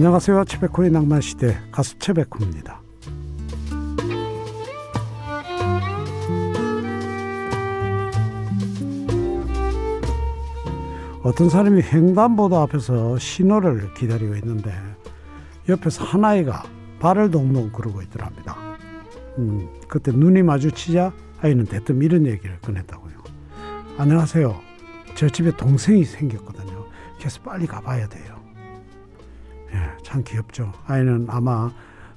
안녕하세요. 최백호의 낭만시대 가수 최백호입니다. 어떤 사람이 횡단보도 앞에서 신호를 기다리고 있는데 옆에서 한 아이가 발을 동동 구르고 있더랍니다. 음, 그때 눈이 마주치자 아이는 대뜸 이런 얘기를 꺼냈다고요. 안녕하세요. 저 집에 동생이 생겼거든요. 그래서 빨리 가봐야 돼요. 예, 참 귀엽죠. 아이는 아마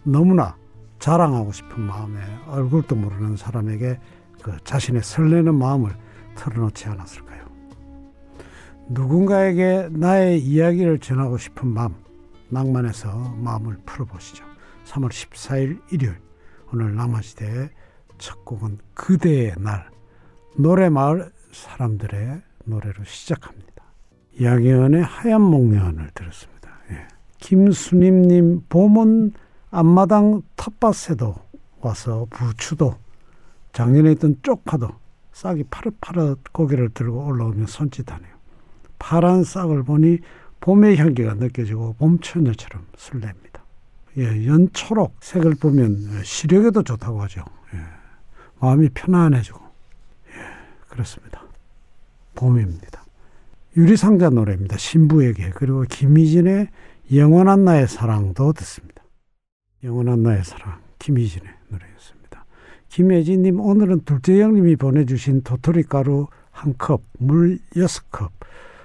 너무나 자랑하고 싶은 마음에 얼굴도 모르는 사람에게 그 자신의 설레는 마음을 털어놓지 않았을까요? 누군가에게 나의 이야기를 전하고 싶은 마음, 낭만에서 마음을 풀어보시죠. 3월 14일 일요일, 오늘 낭만시대의 첫 곡은 그대의 날, 노래마을 사람들의 노래로 시작합니다. 양현의 하얀 목련을 들었습니다. 예. 김수님님 봄은 앞마당 텃밭에도 와서 부추도 작년에 있던 쪽파도 싹이 파릇파릇 고개를 들고 올라오며 손짓하네요. 파란 싹을 보니 봄의 향기가 느껴지고 봄처녀처럼 설렙니다. 예, 연초록 색을 보면 시력에도 좋다고 하죠. 예, 마음이 편안해지고 예, 그렇습니다. 봄입니다. 유리상자 노래입니다. 신부에게 그리고 김희진의 영원한 나의 사랑도 듣습니다. 영원한 나의 사랑 김희진의 노래였습니다. 김혜진님 오늘은 둘째 형님이 보내주신 도토리 가루 한 컵, 물 여섯 컵,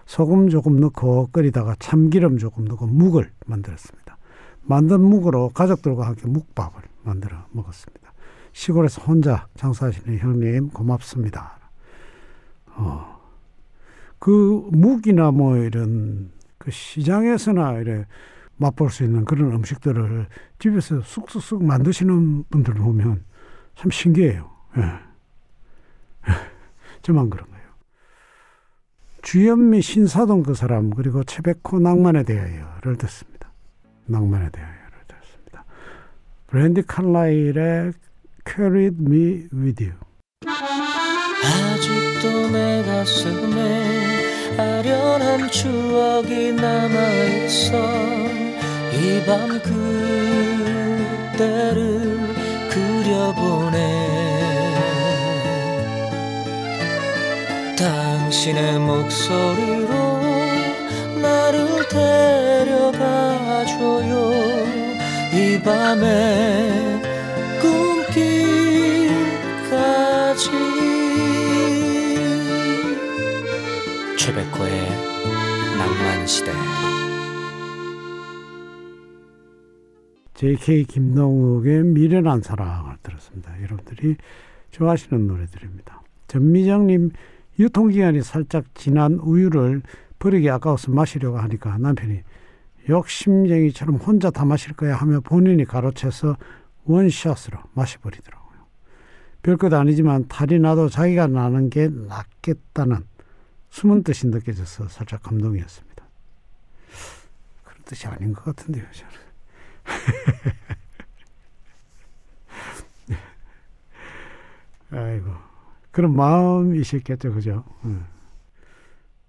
소금 조금 넣고 끓이다가 참기름 조금 넣고 묵을 만들었습니다. 만든 묵으로 가족들과 함께 묵밥을 만들어 먹었습니다. 시골에서 혼자 장사하시는 형님 고맙습니다. 어, 그 묵이나 뭐 이런 그 시장에서나 이래 맛볼 수 있는 그런 음식들을 집에서 쑥쑥쑥 만드시는 분들 보면 참 신기해요. 예. 저만 그런 거예요. 주현미 신사동 그 사람 그리고 최백호 낭만에 대하여를 듣습니다. 낭만에 대하여를 듣습니다. 브랜디 칼라일의 Carried Me With You 아직도 내 가슴에 아련한 추억이 남아있어. 이 밤 그때를 그려보네. 당신의 목소리로 나를 데려가줘요. 이 밤에 시대 JK 김동욱의 미련한 사랑을 들었습니다. 여러분들이 좋아하시는 노래들입니다. 전미정님 유통기한이 살짝 지난 우유를 버리기 아까워서 마시려고 하니까 남편이 욕심쟁이처럼 혼자 다 마실 거야 하며 본인이 가로채서 원샷으로 마셔버리더라고요. 별것 아니지만 탈이 나도 자기가 나는 게 낫겠다는 숨은 뜻이 느껴져서 살짝 감동이었습니다. 뜻이 아닌 것 같은데요, 저는. 아이고. 그런 마음이셨겠죠, 그죠? 응.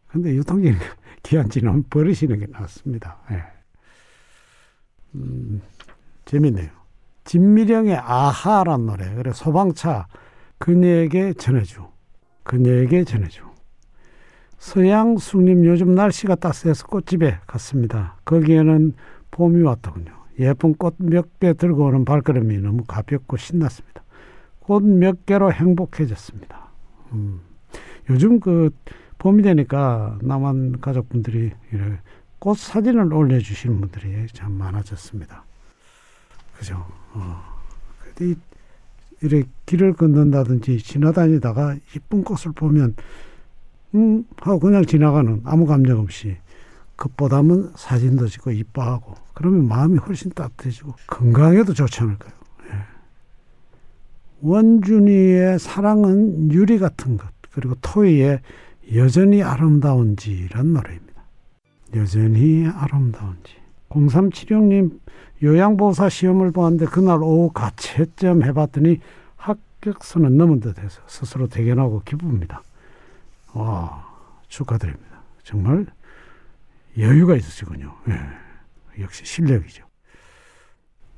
근데 유통기한 기한 지나면 버리시는 게 낫습니다. 예. 음, 재밌네요. 진미령의 아하란 노래. 그래, 소방차. 그녀에게 전해줘. 그녀에게 전해줘. 서양숙님 요즘 날씨가 따스해서 꽃집에 갔습니다. 거기에는 봄이 왔더군요. 예쁜 꽃 몇 개 들고 오는 발걸음이 너무 가볍고 신났습니다. 꽃 몇 개로 행복해졌습니다. 음. 요즘 그 봄이 되니까 남한 가족분들이 꽃 사진을 올려주시는 분들이 참 많아졌습니다. 그죠? 어. 근데 이렇게 길을 걷는다든지 지나다니다가 이쁜 꽃을 보면 음 하고 그냥 지나가는 아무 감정 없이 그보다는 사진도 찍고 이뻐하고 그러면 마음이 훨씬 따뜻해지고 건강에도 좋지 않을까요? 예. 원준이의 사랑은 유리 같은 것 그리고 토이의 여전히 아름다운지란 노래입니다. 여전히 아름다운지 0376님 요양보호사 시험을 보았는데 그날 오후 가채점 해봤더니 합격선은 넘은 듯해서 스스로 대견하고 기쁩니다. 와 축하드립니다. 정말 여유가 있으시군요. 예. 역시 실력이죠.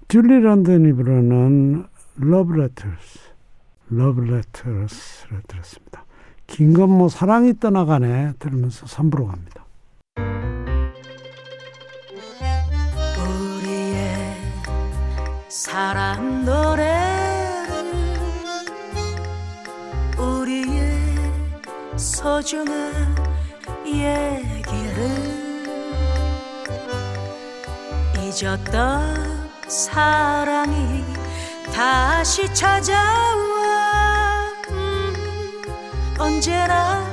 줄리 런던이 부르는 Love Letters, Love Letters를 들었습니다. 김건모 사랑이 떠나가네 들으면서 3부로 갑니다. 우리의 사랑 노래 소중한 얘기를 잊었던 사랑이 다시 찾아와. 음, 언제나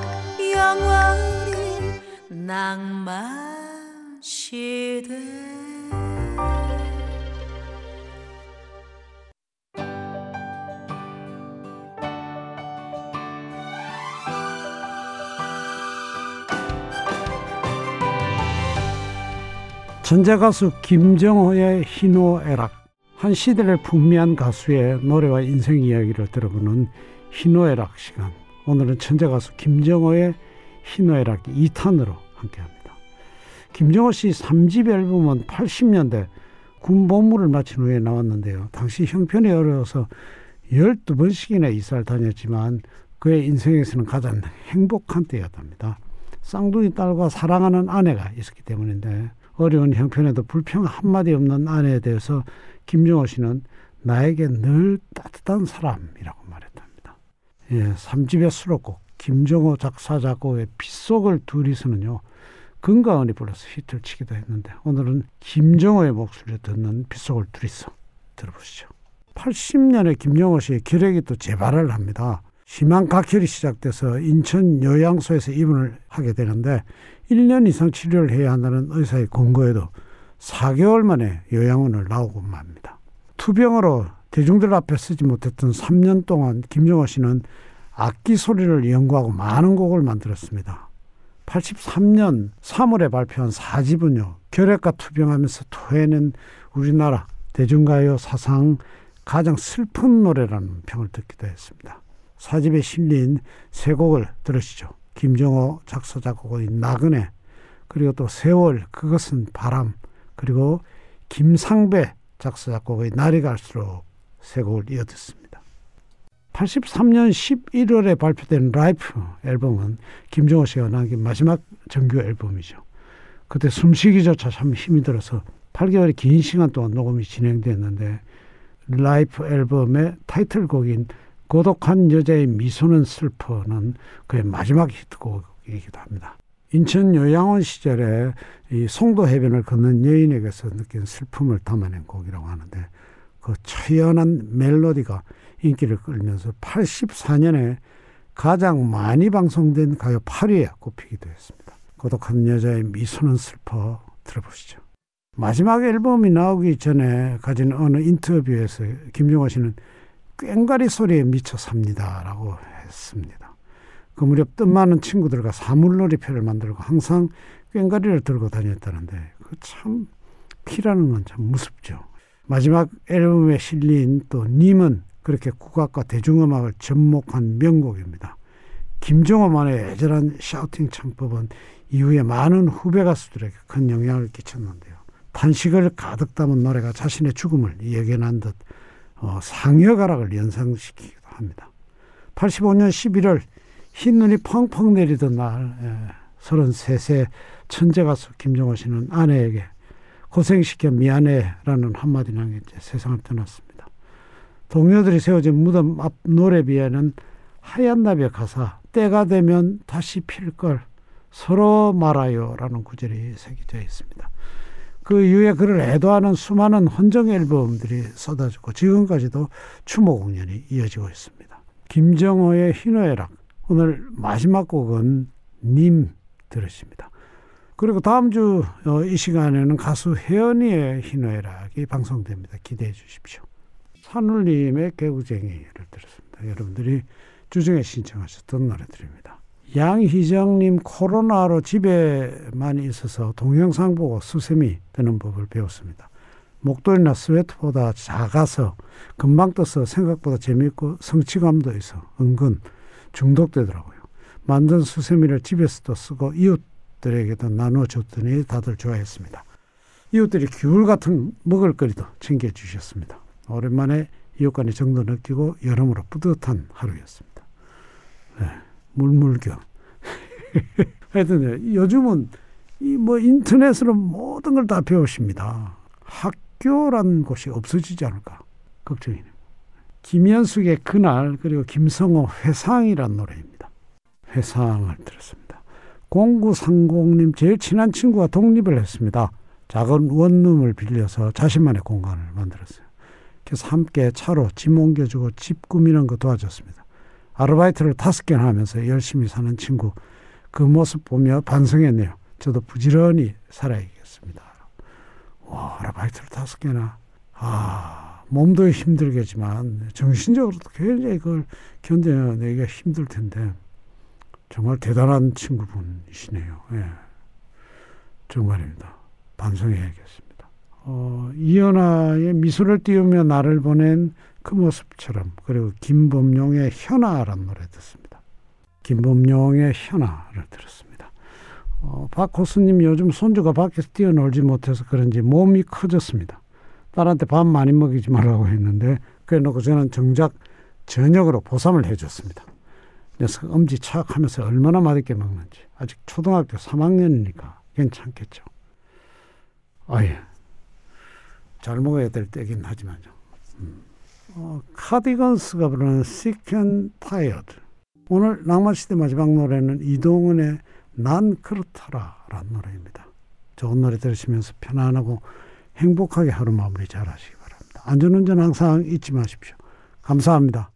영원히 낭만 시대 전자 가수 김정호의 희노애락 한 시대를 풍미한 가수의 노래와 인생 이야기를 들어보는 희노애락 시간 오늘은 천재 가수 김정호의 희노애락 2탄으로 함께합니다. 김정호 씨 3집 앨범은 80년대 군복무를 마친 후에 나왔는데요. 당시 형편이 어려워서 12번씩이나 이사를 다녔지만 그의 인생에서는 가장 행복한 때였답니다. 쌍둥이 딸과 사랑하는 아내가 있었기 때문인데 어려운 형편에도 불평 한마디 없는 아내에 대해서 김정호 씨는 나에게 늘 따뜻한 사람이라고 말했답니다. 예, 3집의 수록곡 김정호 작사 작곡의 빗속을 둘이서는요. 금가은이 불러서 히트를 치기도 했는데 오늘은 김정호의 목소리를 듣는 빗속을 둘이서 들어보시죠. 80년에 김정호 씨의 기력이 또 재발을 합니다. 심한 각혈이 시작돼서 인천 요양소에서 입원을 하게 되는데 1년 이상 치료를 해야 한다는 의사의 권고에도 4개월 만에 요양원을 나오고 맙니다. 투병으로 대중들 앞에 쓰지 못했던 3년 동안 김정호 씨는 악기 소리를 연구하고 많은 곡을 만들었습니다. 83년 3월에 발표한 4집은요. 결핵과 투병하면서 토해낸 우리나라 대중가요 사상 가장 슬픈 노래라는 평을 듣기도 했습니다. 4집에 실린 세 곡을 들으시죠. 김정호 작사 작곡의 나그네 그리고 또 세월 그것은 바람 그리고 김상배 작사 작곡의 날이 갈수록 세 곡을 이어 듣습니다. 83년 11월에 발표된 Life 앨범은 김정호 씨가 남긴 마지막 정규 앨범이죠. 그때 숨쉬기조차 참 힘이 들어서 8개월의 긴 시간 동안 녹음이 진행됐는데 Life 앨범의 타이틀곡인 고독한 여자의 미소는 슬퍼는 그의 마지막 히트곡이기도 합니다. 인천 요양원 시절에 이 송도 해변을 걷는 여인에게서 느낀 슬픔을 담아낸 곡이라고 하는데 그 처연한 멜로디가 인기를 끌면서 84년에 가장 많이 방송된 가요 8위에 꼽히기도 했습니다. 고독한 여자의 미소는 슬퍼 들어보시죠. 마지막 앨범이 나오기 전에 가진 어느 인터뷰에서 김종호 씨는 꽹과리 소리에 미쳐 삽니다라고 했습니다. 그 무렵 뜻 많은 친구들과 사물놀이표를 만들고 항상 꽹과리를 들고 다녔다는데 그 참 피라는 건 참 무섭죠. 마지막 앨범에 실린 또 님은 그렇게 국악과 대중음악을 접목한 명곡입니다. 김정호만의 애절한 샤우팅 창법은 이후에 많은 후배 가수들에게 큰 영향을 끼쳤는데요. 탄식을 가득 담은 노래가 자신의 죽음을 예견한 듯 어, 상여가락을 연상시키기도 합니다. 85년 11월 흰눈이 펑펑 내리던 날 예, 33세 천재 가수 김정호 씨는 아내에게 고생시켜 미안해라는 한마디 남겼지 세상을 떠났습니다. 동료들이 세워진 무덤 앞 노래비에는 하얀 나비의 가사 때가 되면 다시 필 걸 서로 말아요라는 구절이 새겨져 있습니다. 그 이후에 그를 애도하는 수많은 헌정 앨범들이 쏟아지고 지금까지도 추모 공연이 이어지고 있습니다. 김정호의 희노애락 오늘 마지막 곡은 님 들으십니다. 그리고 다음 주이 어, 시간에는 가수 혜연이의 희노애락이 방송됩니다. 기대해 주십시오. 산울님의 개구쟁이를 들었습니다. 여러분들이 주중에 신청하셨던 노래들입니다. 양희정님 코로나로 집에만 있어서 동영상 보고 수세미 드는 법을 배웠습니다. 목도리나 스웨트보다 작아서 금방 떠서 생각보다 재미있고 성취감도 있어 은근 중독되더라고요. 만든 수세미를 집에서도 쓰고 이웃들에게도 나눠줬더니 다들 좋아했습니다. 이웃들이 귤 같은 먹을거리도 챙겨주셨습니다. 오랜만에 이웃간의 정도 느끼고 여러모로 뿌듯한 하루였습니다. 네, 물물교. 하여튼 요즘은 이 뭐 인터넷으로 모든 걸 다 배우십니다. 학교란 곳이 없어지지 않을까 걱정이네요. 김현숙의 그날 그리고 김성호 회상이란 노래입니다. 회상을 들었습니다. 0930님 제일 친한 친구가 독립을 했습니다. 작은 원룸을 빌려서 자신만의 공간을 만들었어요. 그래서 함께 차로 짐 옮겨주고 집 꾸미는 거 도와줬습니다. 아르바이트를 다섯 개나 하면서 열심히 사는 친구 그 모습 보며 반성했네요. 저도 부지런히 살아야겠습니다. 와, 아르바이트를 다섯 개나. 아, 몸도 힘들겠지만 정신적으로도 굉장히 그걸 견뎌내기가 힘들 텐데 정말 대단한 친구분이시네요. 예. 정말입니다. 반성해야겠습니다. 어, 이연아의 미소를 띄우며 나를 보낸 그 모습처럼 그리고 김범용의 현아란 노래 듣습니다. 김범용의 현아를 들었습니다. 어, 박호수님 요즘 손주가 밖에서 뛰어놀지 못해서 그런지 몸이 커졌습니다. 딸한테 밥 많이 먹이지 말라고 했는데 그래 놓고 저는 정작 저녁으로 보쌈을 해줬습니다. 녀석 엄지 착 하면서 얼마나 맛있게 먹는지 아직 초등학교 3학년이니까 괜찮겠죠. 아예 잘 먹어야 될 때긴 하지만요. 음. 어, 카디건스가 부르는 Sick and Tired. 오늘 낭만시대 마지막 노래는 이동은의 난 그렇더라라는 노래입니다. 좋은 노래 들으시면서 편안하고 행복하게 하루 마무리 잘 하시기 바랍니다. 안전운전 항상 잊지 마십시오. 감사합니다.